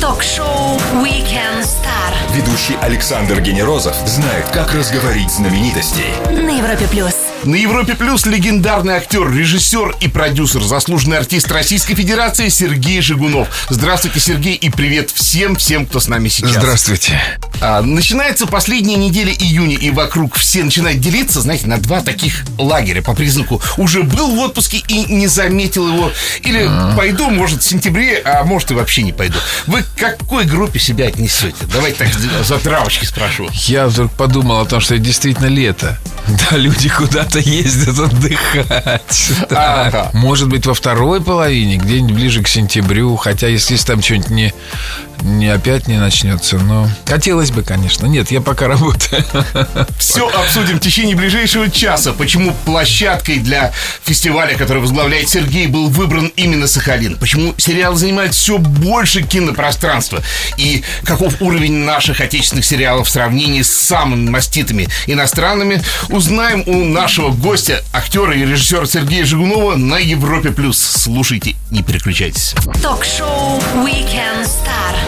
Ток-шоу Weekend Star Ведущий Александр Генерозов знает, как разговорить знаменитостей. на Европе плюс. На Европе Плюс легендарный актер, режиссер и продюсер, заслуженный артист Российской Федерации Сергей Жигунов. Здравствуйте, Сергей, и привет всем-всем, кто с нами сейчас. Здравствуйте. А, начинается последняя неделя июня, и вокруг все начинают делиться, знаете, на два таких лагеря по признаку уже был в отпуске и не заметил его. Или пойду, может, в сентябре, а может и вообще не пойду. Вы к какой группе себя отнесете? Давайте так за травочки спрошу. Я вдруг подумал о том, что это действительно лето. Да, люди куда-то ездят отдыхать. Может быть, во второй половине, где-нибудь ближе к сентябрю. Хотя, если там что-нибудь не, не опять не начнется. Но хотелось бы, конечно. Нет, я пока работаю. Все обсудим в течение ближайшего часа. Почему площадкой для фестиваля, который возглавляет Сергей, был выбран именно Сахалин? Почему сериал занимает все больше кинопространства? И каков уровень наших отечественных сериалов в сравнении с самыми маститыми иностранными? Узнаем у нашего гостя, актера и режиссера Сергея Жигунова на Европе+. плюс. Слушайте, не переключайтесь. Ток-шоу Weekend Star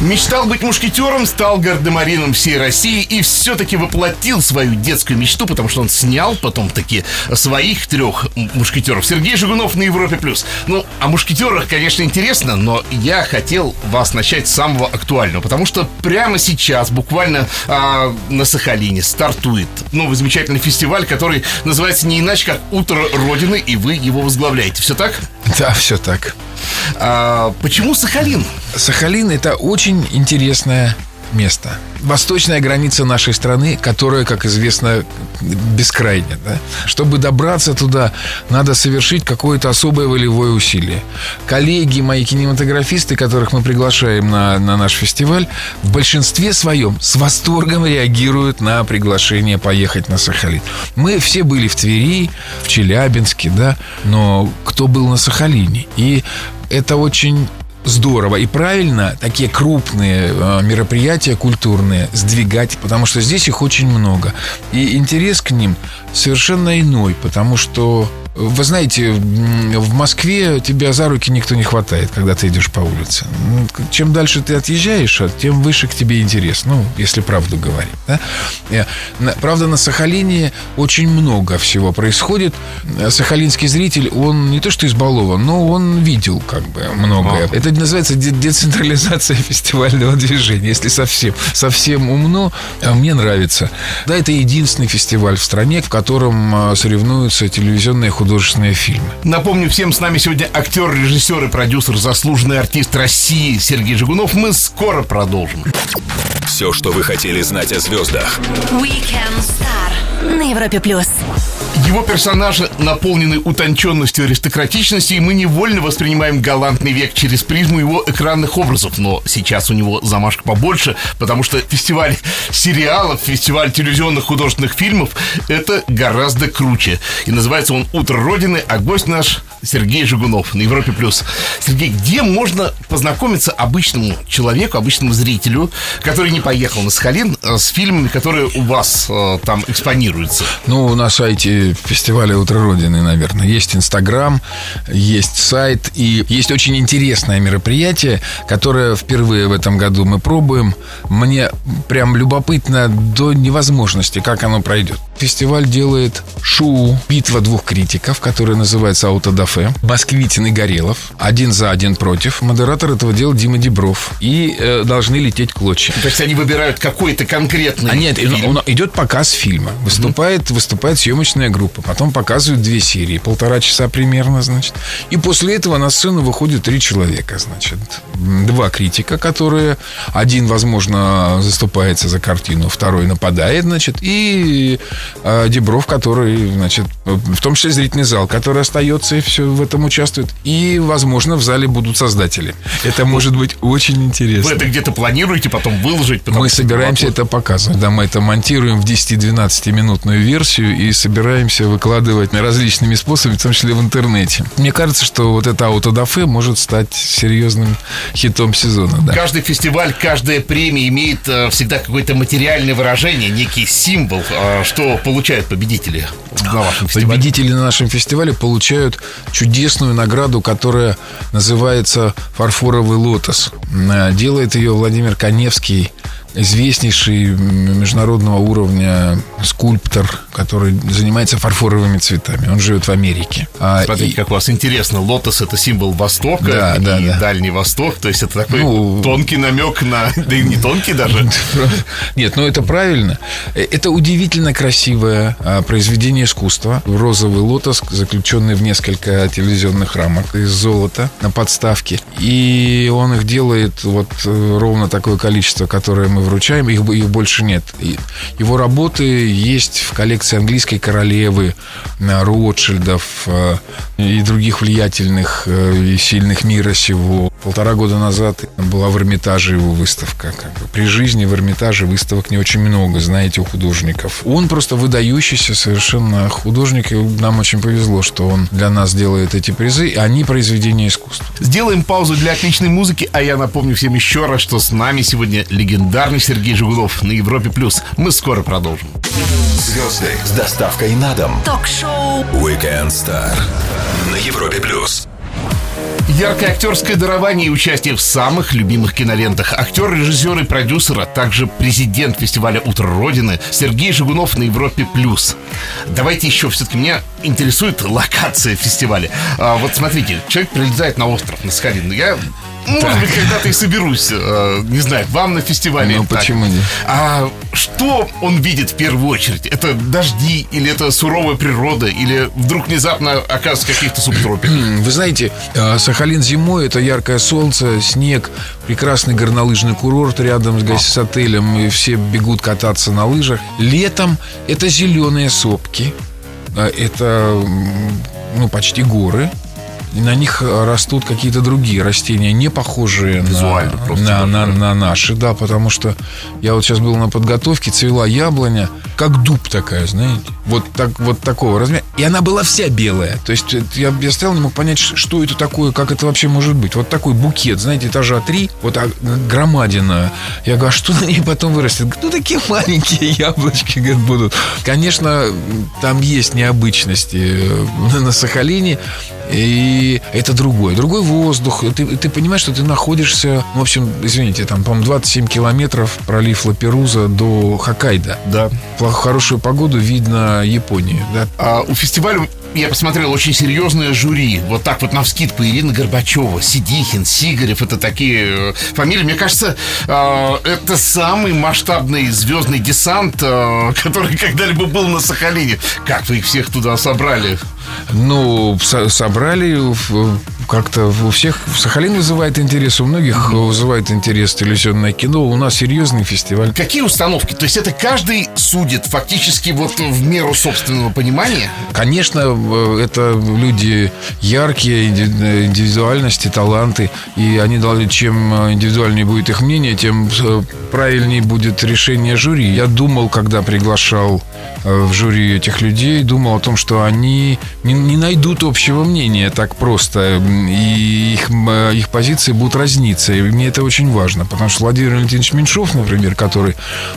Мечтал быть мушкетером, стал гардемарином всей России и все-таки воплотил свою детскую мечту, потому что он снял потом таки своих трех мушкетеров. Сергей Жигунов на Европе плюс. Ну, о мушкетерах, конечно, интересно, но я хотел вас начать с самого актуального, потому что прямо сейчас, буквально а, на Сахалине, стартует новый замечательный фестиваль, который называется не иначе, как Утро Родины, и вы его возглавляете. Все так? Да, все так. А, почему Сахалин? Сахалин – это очень интересное место. Восточная граница нашей страны, которая, как известно, бескрайня. Да? Чтобы добраться туда, надо совершить какое-то особое волевое усилие. Коллеги, мои кинематографисты, которых мы приглашаем на, на наш фестиваль, в большинстве своем с восторгом реагируют на приглашение поехать на Сахалин. Мы все были в Твери, в Челябинске, да, но кто был на Сахалине? И это очень здорово и правильно такие крупные э, мероприятия культурные сдвигать, потому что здесь их очень много. И интерес к ним совершенно иной, потому что вы знаете, в Москве тебя за руки никто не хватает, когда ты идешь по улице. М, Чем дальше ты отъезжаешь, а тем выше к тебе интерес. Ну, если правду говорить. Да? Э, Правда, на Сахалине очень много всего происходит. Э, Сахалинский зритель, он не то что избалован, но он видел как бы многое. Это называется де- децентрализация фестивального движения. Если совсем, совсем умно, а мне нравится. Да, это единственный фестиваль в стране, в котором э, соревнуются телевизионные художественные фильмы. Напомню, всем с нами сегодня актер, режиссер и продюсер, заслуженный артист России Сергей Жигунов. Мы скоро продолжим. Все, что вы хотели знать о звездах. Weekend Star на Европе плюс. Его персонажи наполнены утонченностью аристократичностью, и мы невольно воспринимаем галантный век через призму его экранных образов. Но сейчас у него замашка побольше, потому что фестиваль сериалов, фестиваль телевизионных художественных фильмов – это гораздо круче. И называется он «Утро Родины», а гость наш Сергей Жигунов на Европе+. плюс. Сергей, где можно познакомиться обычному человеку, обычному зрителю, который не поехал на Сахалин, э, с фильмами, которые у вас э, там экспонируются? Ну, на сайте фестиваля «Утро Родины», наверное, есть Инстаграм, есть сайт и есть очень интересное мероприятие, которое впервые в этом году мы пробуем. Мне прям любопытно до невозможности, как оно пройдет. Фестиваль делает шоу «Битва двух критиков», которое называется «Аутодафе». Москвитин и Горелов. Один за, один против. Модератор этого дела Дима Дебров. И э, должны лететь клочья. То есть они выбирают какой-то конкретный А нет, фильм. он- идет показ фильма. Выступает, выступает съемочная группа. Потом показывают две серии. Полтора часа примерно, значит. И после этого на сцену выходит три человека, значит. Два критика, которые... Один, возможно, заступается за картину, второй нападает, значит. И э, Дебров, который, значит, в том числе зрительный зал, который остается и все в этом участвует. И, возможно, в зале будут создатели. Это может быть очень интересно. Вы это где-то планируете потом выложить? Мы собираемся это показывать. Да, мы это монтируем в 10-12 минутную версию и собираемся выкладывать различными способами, в том числе в интернете. Мне кажется, что вот это аутодафе может стать серьезным хитом сезона. Да. Каждый фестиваль, каждая премия имеет э, всегда какое-то материальное выражение, некий символ, э, что получают победители на вашем фестивале? Победители на нашем фестивале получают чудесную награду, которая называется «Фарфоровый лотос». Э, Делает ее Владимир Коневский, известнейший международного уровня скульптор, который занимается фарфоровыми цветами. Он живет в Америке. А, Смотрите, и- как у вас интересно. Лотос это символ Востока Да, и да, да. Дальний Восток. То есть это такой Ну, тонкий намек на. Да и не тонкий даже. Нет, ну это правильно. Э, Это удивительно красивое а, произведение искусства. Розовый лотос, заключенный в несколько телевизионных рамок из золота на подставке. И он их делает вот э, ровно такое количество, которое мы вручаем. Их, их больше нет. Его работы есть в коллекции английской королевы, э, Ротшильдов э, и других влиятельных э, и сильных мира сего. Полтора года назад была в Эрмитаже его выставка. Как бы. При жизни в Эрмитаже выставок не очень много, знаете, у художников. Он просто выдающийся совершенно художник, и нам очень повезло, что он для нас делает эти призы, и они произведения искусства. Сделаем паузу для отличной музыки, а я напомню всем еще раз, что с нами сегодня легендарный Сергей Жигунов на Европе плюс. Мы скоро продолжим. Звезды с доставкой на дом. Ток-шоу Weekend Star на Европе плюс. Яркое актерское дарование и участие в самых любимых кинолентах. Актер, режиссер и продюсер, а также президент фестиваля «Утро Родины» Сергей Жигунов на Европе+. плюс. Давайте еще, все-таки меня интересует локация фестиваля. А, вот смотрите, человек прилетает на остров, на Сахалин. Я, может быть, когда-то и соберусь, э, не знаю, вам на фестивале. Ну, почему нет? А что он видит в первую очередь? Это дожди, или это суровая природа, или вдруг внезапно оказывается в каких-то субтропиках? Вы знаете, э, Сахалин зимой это яркое солнце, снег, прекрасный горнолыжный курорт рядом с, с отелем, и все бегут кататься на лыжах. Летом это зеленые сопки, э, это ну, почти горы. И на них э, растут какие-то другие растения, не похожие на, Визуально просто на, на, большое. на наши, да, потому что я вот сейчас был на подготовке, цвела яблоня, как дуб такая, знаете, вот так вот такого размера, и она была вся белая, то есть это я, я стоял, не мог понять, что это такое, как это вообще может быть, вот такой букет, знаете, этажа три, вот так, громадина, я говорю, а что на ней потом вырастет? Ну такие маленькие яблочки, говорит, будут. Конечно, там есть необычности э, на Сахалине, и это другой. Другой воздух. Ты, ты понимаешь, что ты находишься, ну, в общем, извините, там, по-моему, 27 километров пролив Лаперуза до Хоккайдо. Да. В хорошую погоду видно Японию. Да? А, у фестиваля я посмотрел очень серьезное жюри. Вот так вот на вскидку Ирина Горбачева, Сидихин, Сигарев. Это такие э, фамилии. Мне кажется, э, это самый масштабный звездный десант, э, который когда-либо был на Сахалине. Как вы их всех туда собрали? Ну, со- собрали как-то у всех Сахалин вызывает интерес, у многих вызывает интерес телевизионное кино. У нас серьезный фестиваль. Какие установки? То есть это каждый судит фактически вот в меру собственного понимания? Конечно, это люди яркие, инди- индивидуальности, таланты, и они должны, чем э, индивидуальнее будет их мнение, тем э, правильнее будет решение жюри. Я думал, когда приглашал э, в жюри этих людей, думал о том, что они не, не найдут общего мнения так просто, и их, э, их позиции будут разниться. И мне это очень важно, потому что Владимир Валентинович Меньшов, например, который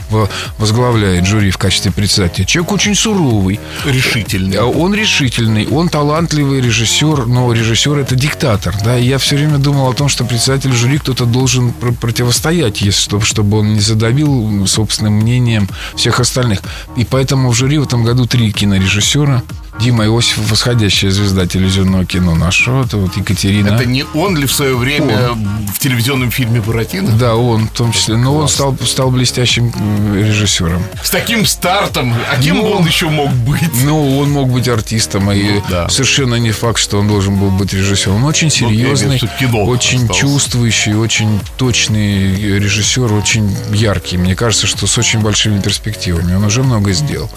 во- возглавляет жюри в качестве председателя, человек очень суровый, Решительный. Он решительный, он талантливый режиссер, но режиссер это диктатор, да. И я все время думал о том, что председатель жюри кто-то должен пр- противостоять, если, чтобы, чтобы он не задавил собственным мнением всех остальных. И поэтому в жюри в этом году три кинорежиссера. Дима Иосифов, восходящая звезда телевизионного кино нашего, это вот Екатерина. Это не он ли в свое время в телевизионном фильме «Буратино»? Да, он в том числе. Но он стал, стал блестящим м, режиссером. С таким стартом, а кем Ну, бы он еще мог быть? Ну, он мог быть артистом, и Ну, да. совершенно не факт, что он должен был быть режиссером. Он очень Ну, серьезный, кино очень осталось. чувствующий, очень точный режиссер, очень яркий. Мне кажется, что с очень большими перспективами. Он уже много сделал.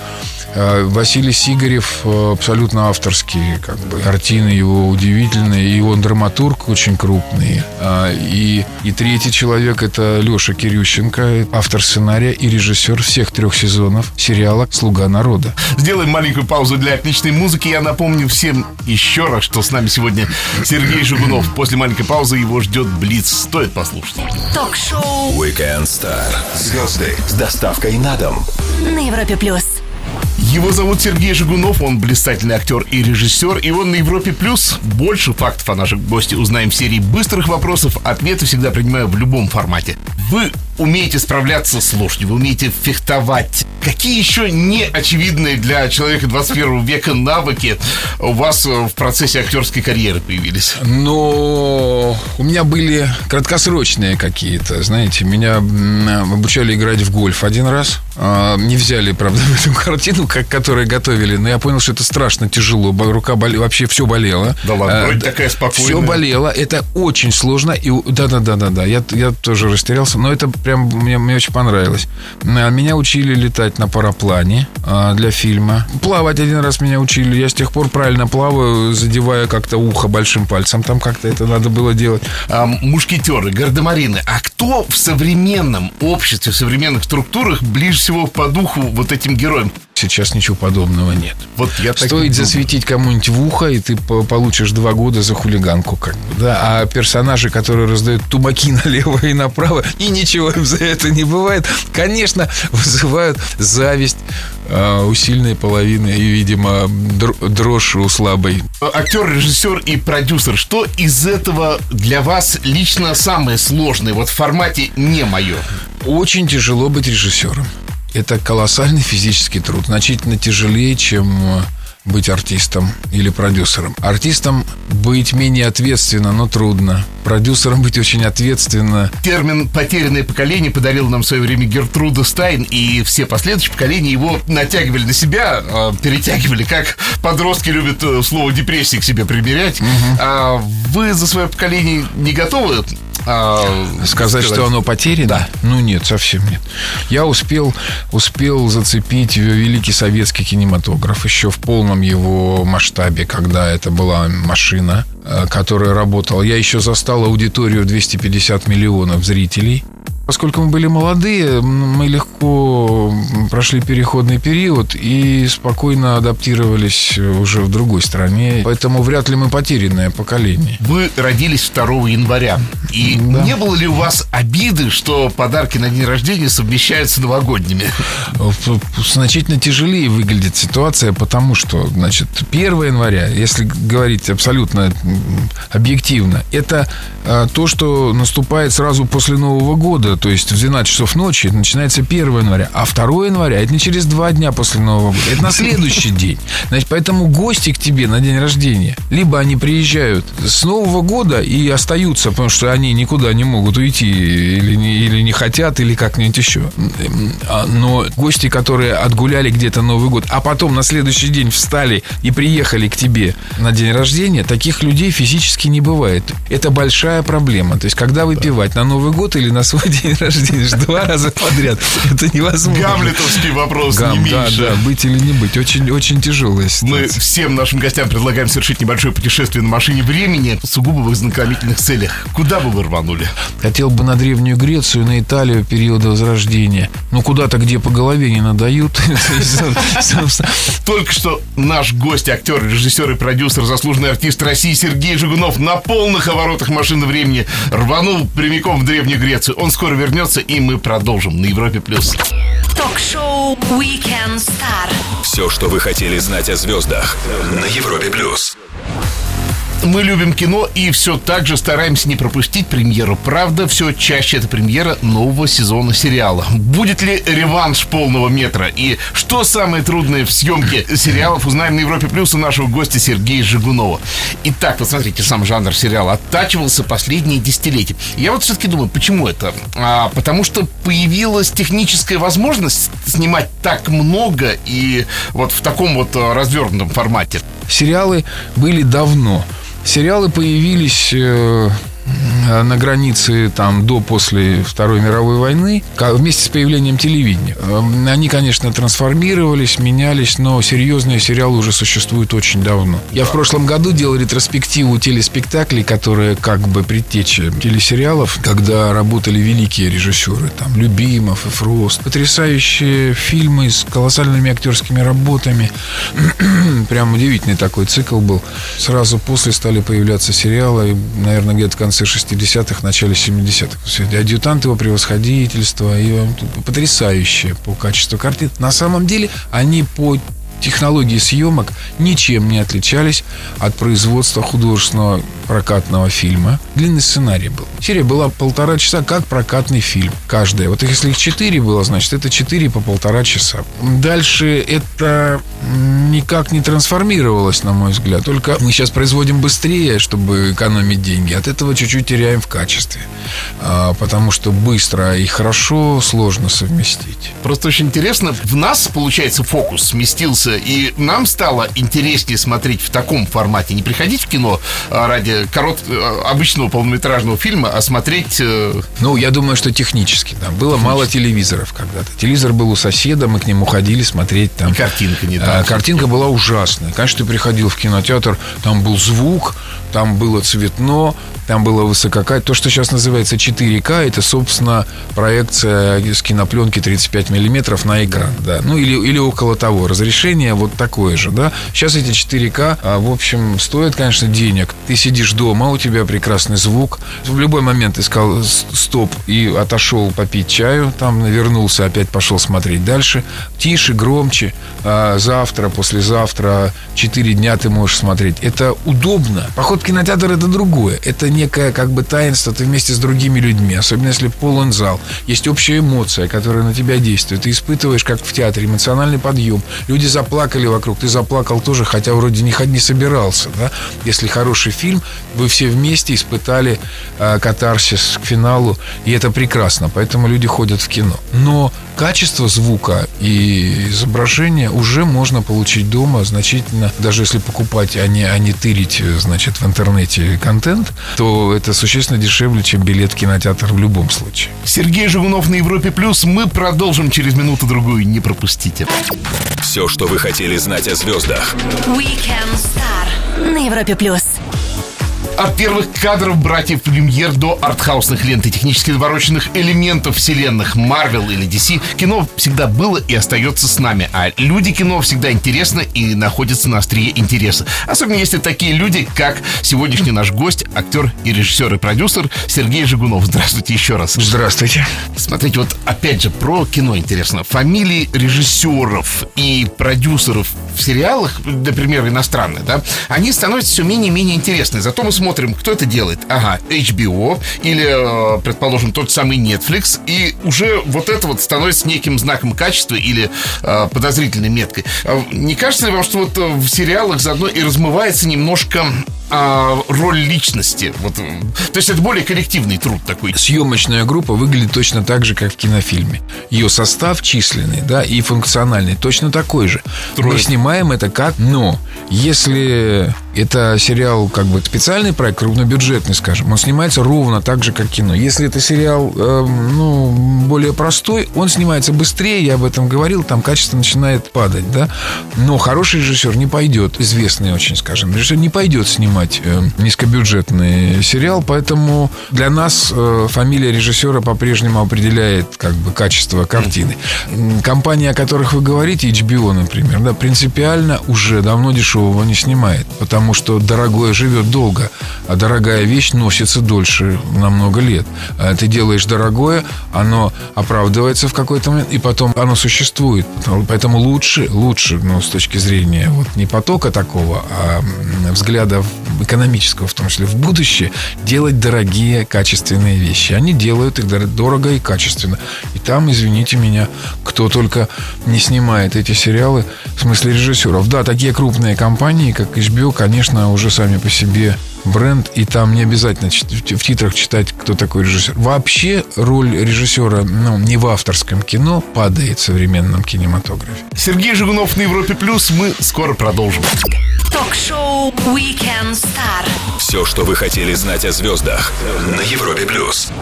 А, Василий Сигарев э, абсолютно авторский, как бы картины его удивительные, и он драматург очень крупный. А, И, и третий человек это Леша Кирющенко, автор сценария и режиссер всех трех сезонов сериала «Слуга народа». Сделаем маленькую паузу для отличной музыки. Я напомню всем еще раз, что с нами сегодня Сергей Жигунов. После маленькой паузы его ждет Блиц. Стоит послушать. Ток-шоу Weekend Star. Звезды с доставкой на дом. на Европе плюс. Его зовут Сергей Жигунов, он блистательный актер и режиссер, и он на Европе Плюс. Больше фактов о наших гости узнаем в серии быстрых вопросов. Ответы всегда принимаю в любом формате. Вы умеете справляться с лошадью, вы умеете фехтовать. Какие еще не очевидные для человека 21 века навыки у вас в процессе актерской карьеры появились? Но у меня были краткосрочные какие-то, знаете, меня обучали играть в гольф один раз. А, не взяли, правда, в эту картину, как, которую готовили, но я понял, что это страшно тяжело, рука болела, вообще все болело. Да ладно, а, вроде такая спокойная. Все болело, это очень сложно, и да-да-да-да-да, я, я тоже растерялся, но это прям мне, мне очень понравилось. А, меня учили летать на параплане а, для фильма. Плавать один раз меня учили. Я с тех пор правильно плаваю, задевая как-то ухо большим пальцем. Там как-то это надо было делать. А, мушкетеры, гардемарины. А кто в современном обществе, в современных структурах ближе всего по духу вот этим героям? Сейчас ничего подобного нет. Вот я Стоит засветить кому-нибудь в ухо, и ты получишь два года за хулиганку, как бы, да. А персонажи, которые раздают тумаки налево и направо, и ничего им за это не бывает, конечно, вызывают зависть э, у сильной половины и, видимо, дрожь у слабой. Актер, режиссер и продюсер. Что из этого для вас лично самое сложное? Вот в формате не мое. Очень тяжело быть режиссером. Это колоссальный физический труд, значительно тяжелее, чем э, быть артистом или продюсером. Артистом быть менее ответственно, но трудно. Продюсером быть очень ответственно. Термин «потерянное поколение» подарил нам в свое время Гертруда Стайн, и все последующие поколения его натягивали на себя, а, перетягивали, как подростки любят э, слово «депрессия» к себе примерять. Угу. А вы за свое поколение не готовы а, сказать, что оно потеряно? Да. Ну нет, совсем нет. Я успел, успел зацепить великий советский кинематограф еще в полном его масштабе, когда это была машина, э, которая работала. Я еще застал аудиторию 250 миллионов зрителей. Поскольку мы были молодые, мы легко прошли переходный период и спокойно адаптировались уже в другой стране. Поэтому вряд ли мы потерянное поколение. Вы родились 2 января. И да. не было ли у вас обиды, что подарки на день рождения совмещаются новогодними? Значительно тяжелее выглядит ситуация, потому что, значит, 1 января, если говорить абсолютно объективно, это а, то, что наступает сразу после Нового года то есть в 12 часов ночи, начинается 1 января, а 2 января это не через два дня после Нового года, это на следующий день. Значит, поэтому гости к тебе на день рождения, либо они приезжают с Нового года и остаются, потому что они никуда не могут уйти или не, или не хотят, или как-нибудь еще. А, но гости, которые отгуляли где-то Новый год, а потом на следующий день встали и приехали к тебе на день рождения, таких людей физически не бывает. Это большая проблема. То есть, когда выпивать на Новый год или на свой день день рождения два раза подряд. Это невозможно. Гамлетовский вопрос, Гам, не меньше. Да, да, быть или не быть. Очень, очень тяжелая ситуация. Мы всем нашим гостям предлагаем совершить небольшое путешествие на машине времени сугубо в ознакомительных целях. Куда бы вы рванули? Хотел бы на Древнюю Грецию, на Италию периода Возрождения. Ну, куда-то, где по голове не надают. Только что наш гость, актер, режиссер и продюсер, заслуженный артист России Сергей Жигунов на полных оборотах машины времени рванул прямиком в Древнюю Грецию. Он скоро вернется, и мы продолжим на Европе+. плюс. Ток-шоу Weekend Star. Все, что вы хотели знать о звездах на Европе+. плюс. Мы любим кино и все так же стараемся не пропустить премьеру. Правда, все чаще это премьера нового сезона сериала. Будет ли реванш полного метра? И что самое трудное в съемке сериалов, узнаем на Европе Плюс у нашего гостя Сергея Жигунова. Итак, вот смотрите, сам жанр сериала оттачивался последние десятилетия. Я вот все-таки думаю, почему это? А, потому что появилась техническая возможность снимать так много и вот в таком вот развернутом формате. Сериалы были давно. Сериалы появились э, на границе там до после Второй мировой войны, вместе с появлением телевидения. Эм, они, конечно, трансформировались, менялись, но серьезные сериалы уже существуют очень давно. Я в прошлом году делал ретроспективу телеспектаклей, которые как бы предтеча телесериалов, когда работали великие режиссеры, там, Любимов и Фрост. Потрясающие фильмы с колоссальными актерскими работами. Прям удивительный такой цикл был. Сразу после стали появляться сериалы, наверное, где-то в конце конце 60-х, начале 70-х. Адъютант его превосходительства, и потрясающие по качеству картин. На самом деле, они по технологии съемок ничем не отличались от производства художественного прокатного фильма. Длинный сценарий был. Серия была полтора часа, как прокатный фильм. Каждая. Вот если их четыре было, значит, это четыре по полтора часа. Дальше это никак не трансформировалось, на мой взгляд. Только мы сейчас производим быстрее, чтобы экономить деньги. От этого чуть-чуть теряем в качестве. А, потому что быстро и хорошо сложно совместить. Просто очень интересно, в нас, получается, фокус сместился, и нам стало интереснее смотреть в таком формате. Не приходить в кино а, ради корот... Э, обычного полнометражного фильма, а смотреть... Э, ну, я думаю, что технически, да. Было технически. мало телевизоров когда-то. Телевизор был у соседа, мы к нему ходили смотреть там. И картинка не. А, картинка была ужасная. Конечно, ты приходил в кинотеатр, там был звук, там было цветно, там было высококачественное. То, что сейчас называется 4К, это, собственно, проекция с кинопленки 35 миллиметров на экран, да. Ну, или, или около того. Разрешение вот такое же, да. Сейчас эти 4К, а, в общем, стоят, конечно, денег. Ты сидишь дома, у тебя прекрасный звук. В любой момент ты сказал стоп и отошел попить чаю, там вернулся, опять пошел смотреть дальше. Тише, громче. А завтра, послезавтра, 4 дня ты можешь смотреть. Это удобно. Поход в кинотеатр это другое. Это некое как бы таинство, ты вместе с другими людьми, особенно если полон зал. Есть общая эмоция, которая на тебя действует. Ты испытываешь, как в театре, эмоциональный подъем. Люди заплакали вокруг, ты заплакал тоже, хотя вроде не, не собирался. Да? Если хороший фильм, вы все вместе испытали э, катарсис к финалу, и это прекрасно. Поэтому люди ходят в кино. Но качество звука и изображения уже можно получить дома значительно, даже если покупать, а не, а не тырить, значит, в интернете контент, то это существенно дешевле, чем билет в кинотеатр в любом случае. Сергей Жигунов на Европе Плюс. Мы продолжим через минуту-другую. Не пропустите. Все, что вы хотели знать о звездах. Weekend Star на Европе Плюс. От первых кадров братьев Люмьер до артхаусных лент и технически навороченных элементов вселенных Марвел или DC, кино всегда было и остается с нами. А люди кино всегда интересно и находятся на острие интереса. Особенно если такие люди, как сегодняшний наш гость, актер и режиссер и продюсер Сергей Жигунов. Здравствуйте еще раз. Здравствуйте. Смотрите, вот опять же про кино интересно. Фамилии режиссеров и продюсеров в сериалах, например, иностранные, да, они становятся все менее и менее интересны. Зато мы смотрим, кто это делает. Ага, HBO или, э, предположим, тот самый Netflix. И уже вот это вот становится неким знаком качества или э, подозрительной меткой. А не кажется ли вам, что вот э, в сериалах заодно и размывается немножко а, роль личности. Вот, то есть это более коллективный труд такой. Съемочная группа выглядит точно так же, как в кинофильме. Ее состав численный, да, и функциональный точно такой же. Трое. Мы снимаем это как, но если это сериал как бы специальный проект, крупнобюджетный, скажем, он снимается ровно так же, как кино. Если это сериал, э, ну, более простой, он снимается быстрее, я об этом говорил, там качество начинает падать, да. Но хороший режиссер не пойдет, известный очень, скажем, режиссер не пойдет снимать э, низкобюджетный сериал, поэтому для нас э, фамилия режиссера по-прежнему определяет как бы качество картины. Компания, о которых вы говорите, HBO, например, да, принципиально уже давно дешевого не снимает, потому потому что дорогое живет долго, а дорогая вещь носится дольше на много лет. А ты делаешь дорогое, оно оправдывается в какой-то момент, и потом оно существует. Поэтому лучше, лучше, ну, с точки зрения вот не потока такого, а взгляда экономического, в том числе в будущее, делать дорогие, качественные вещи. Они делают их дорого и качественно. И там, извините меня, кто только не снимает эти сериалы, в смысле режиссеров. Да, такие крупные компании, как HBO, конечно, уже сами по себе бренд, и там не обязательно в титрах читать, кто такой режиссер. Вообще роль режиссера ну, не в авторском кино падает в современном кинематографе. Сергей Жигунов на Европе Плюс. Мы скоро продолжим. Ток-шоу Weekend Star. Все, что вы хотели знать о звездах на Европе Плюс.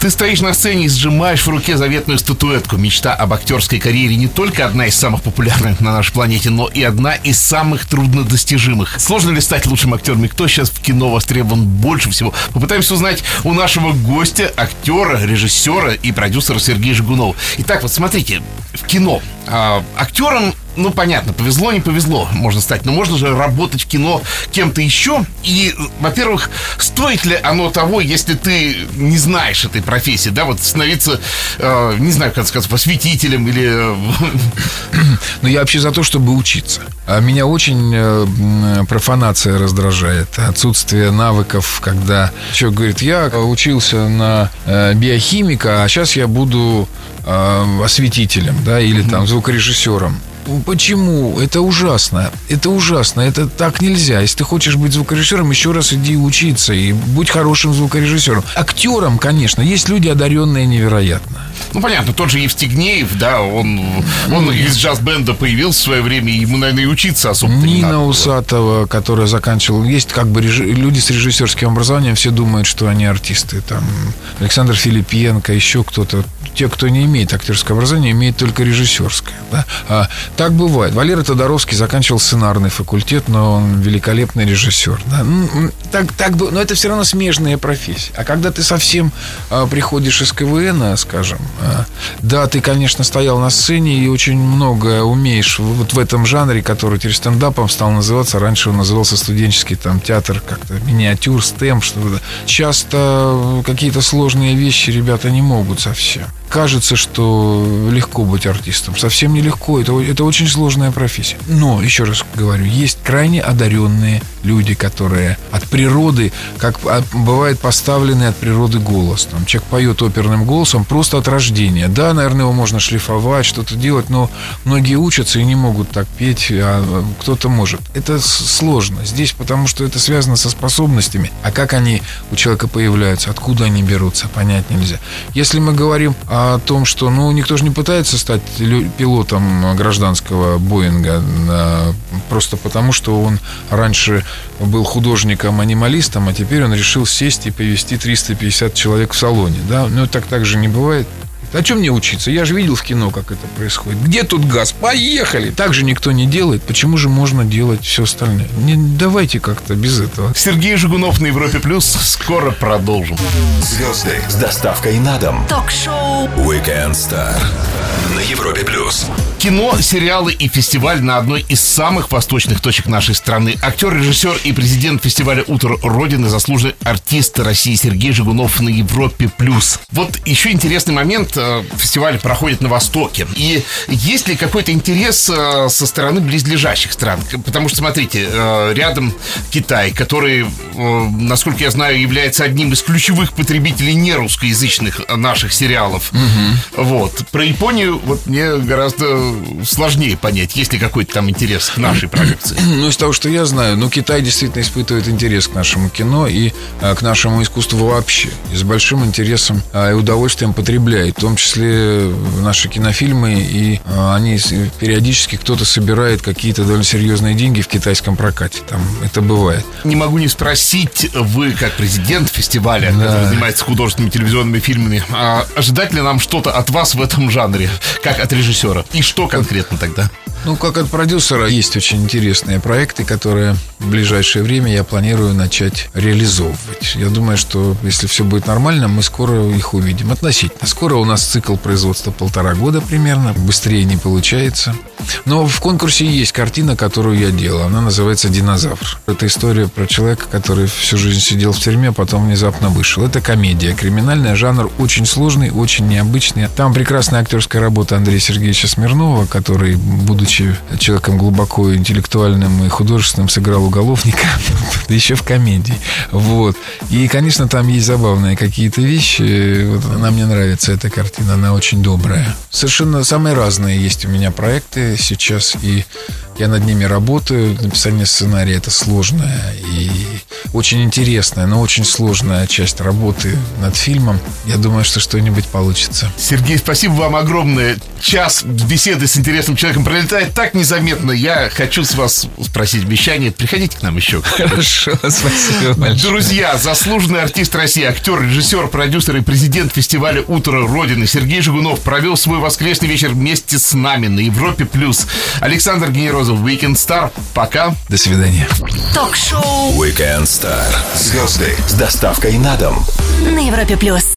Ты стоишь на сцене и сжимаешь в руке заветную статуэтку. Мечта об актерской карьере не только одна из самых популярных на нашей планете, но и одна из самых труднодостижимых. Сложно ли стать лучшим актером и кто сейчас в кино востребован больше всего? Попытаемся узнать у нашего гостя, актера, режиссера и продюсера Сергея Жигунова. Итак, вот смотрите, в кино А, актером ну, понятно, повезло, не повезло, можно стать. Но можно же работать в кино кем-то еще. И, во-первых, стоит ли оно того, если ты не знаешь этой профессии, да, вот становиться, э, не знаю, как сказать, посвятителем или... Но я вообще за то, чтобы учиться. А меня очень э, профанация раздражает. Отсутствие навыков, когда человек говорит, я учился на э, биохимика, а сейчас я буду э, осветителем, да, или там звукорежиссером. Почему? Это ужасно. Это ужасно. Это так нельзя. Если ты хочешь быть звукорежиссером, еще раз иди учиться и будь хорошим звукорежиссером. Актером, конечно, есть люди, одаренные невероятно. Ну, понятно, тот же Евстигнеев, да, он, он из джаз-бенда появился в свое время, и ему, наверное, и учиться особо не надо Нина было. Усатова, которая заканчивала... Есть как бы режи- люди с режиссерским образованием, все думают, что они артисты. Там Александр Филипенко, еще кто-то. Те, кто не имеет актерского образования, имеют только режиссерское. Да? А, так бывает. Валера Тодоровский заканчивал сценарный факультет, но он великолепный режиссер. Да? Так, так, но это все равно смежная профессия. А когда ты совсем а, приходишь из КВН, скажем, а, да, ты, конечно, стоял на сцене и очень много умеешь вот в этом жанре, который теперь стендапом стал называться. Раньше он назывался студенческий там театр, как-то миниатюр, стем, что-то. Часто какие-то сложные вещи ребята не могут совсем. Кажется, что легко быть артистом. Совсем нелегко. Это, это очень сложная профессия. Но, еще раз говорю, есть крайне одаренные люди, которые от природы, как бывает поставленный от природы голос. Там человек поет оперным голосом просто от рождения. Да, наверное, его можно шлифовать, что-то делать, но многие учатся и не могут так петь, а кто-то может. Это сложно здесь, потому что это связано со способностями. А как они у человека появляются, откуда они берутся, понять нельзя. Если мы говорим о том, что, ну, никто же не пытается стать пилотом гражданского Боинга а, просто потому, что он раньше был художником-анималистом, а теперь он решил сесть и повести 350 человек в салоне, да? Ну, так так же не бывает. О чем мне учиться? Я же видел в кино, как это происходит. Где тут газ? Поехали! Так же никто не делает. Почему же можно делать все остальное? Не, давайте как-то без этого. Сергей Жигунов на Европе Плюс. Скоро продолжим. Звезды с доставкой на дом. Ток-шоу Weekend Star на Европе плюс. Кино, сериалы и фестиваль на одной из самых восточных точек нашей страны. Актер, режиссер и президент фестиваля «Утро Родины», заслуженный артист России Сергей Жигунов на Европе+. плюс. Вот еще интересный момент. Э, Фестиваль проходит на Востоке. И есть ли какой-то интерес э, со стороны близлежащих стран? Потому что, смотрите, э, рядом Китай, который, насколько я знаю, является одним из ключевых потребителей нерусскоязычных наших сериалов. Вот. Про Японию вот мне гораздо сложнее понять, есть ли какой-то там интерес к нашей продукции. Ну, из того, что я знаю, ну, Китай действительно испытывает интерес к нашему кино и к нашему искусству вообще. И с большим интересом и удовольствием потребляет, том числе наши кинофильмы, и а, они периодически кто-то собирает какие-то довольно серьезные деньги в китайском прокате. Там это бывает. Не могу не спросить, вы как президент фестиваля, который занимается художественными телевизионными фильмами, а ожидать ли нам что-то от вас в этом жанре, как от режиссера? И что конкретно тогда? Ну, как от продюсера, есть очень интересные проекты, которые в ближайшее время я планирую начать реализовывать. Я думаю, что если все будет нормально, мы скоро их увидим. Относительно. Скоро у нас цикл производства полтора года примерно. Быстрее не получается. Но в конкурсе есть картина, которую я делал. Она называется «Динозавр». Это история про человека, который всю жизнь сидел в тюрьме, а потом внезапно вышел. Это комедия криминальная. Жанр очень сложный, очень необычный. Там прекрасная актерская работа Андрея Сергеевича Смирнова, который, будучи человеком глубоко интеллектуальным и художественным, сыграл уголовника, да еще в комедии. Вот. И, конечно, там есть забавные какие-то вещи. Вот она мне нравится, эта картина, она очень добрая. Совершенно самые разные есть у меня проекты сейчас, и я над ними работаю. Написание сценария это сложная и очень интересная, но очень сложная часть работы над фильмом. Я думаю, что что-нибудь получится. Сергей, спасибо вам огромное. Час беседы с интересным человеком пролетает так незаметно. Я хочу с вас спросить обещание. Приходите к нам еще. Хорошо, спасибо большое. Друзья, заслуженный артист России, актер, режиссер, продюсер и президент фестиваля «Утро Родины» Сергей Жигунов провел свой воскресный вечер вместе с нами на Европе+. плюс. Александр Генерозов, Weekend Star. Пока. До свидания. Ток-шоу Weekend Star. Звезды с доставкой на дом. на Европе плюс.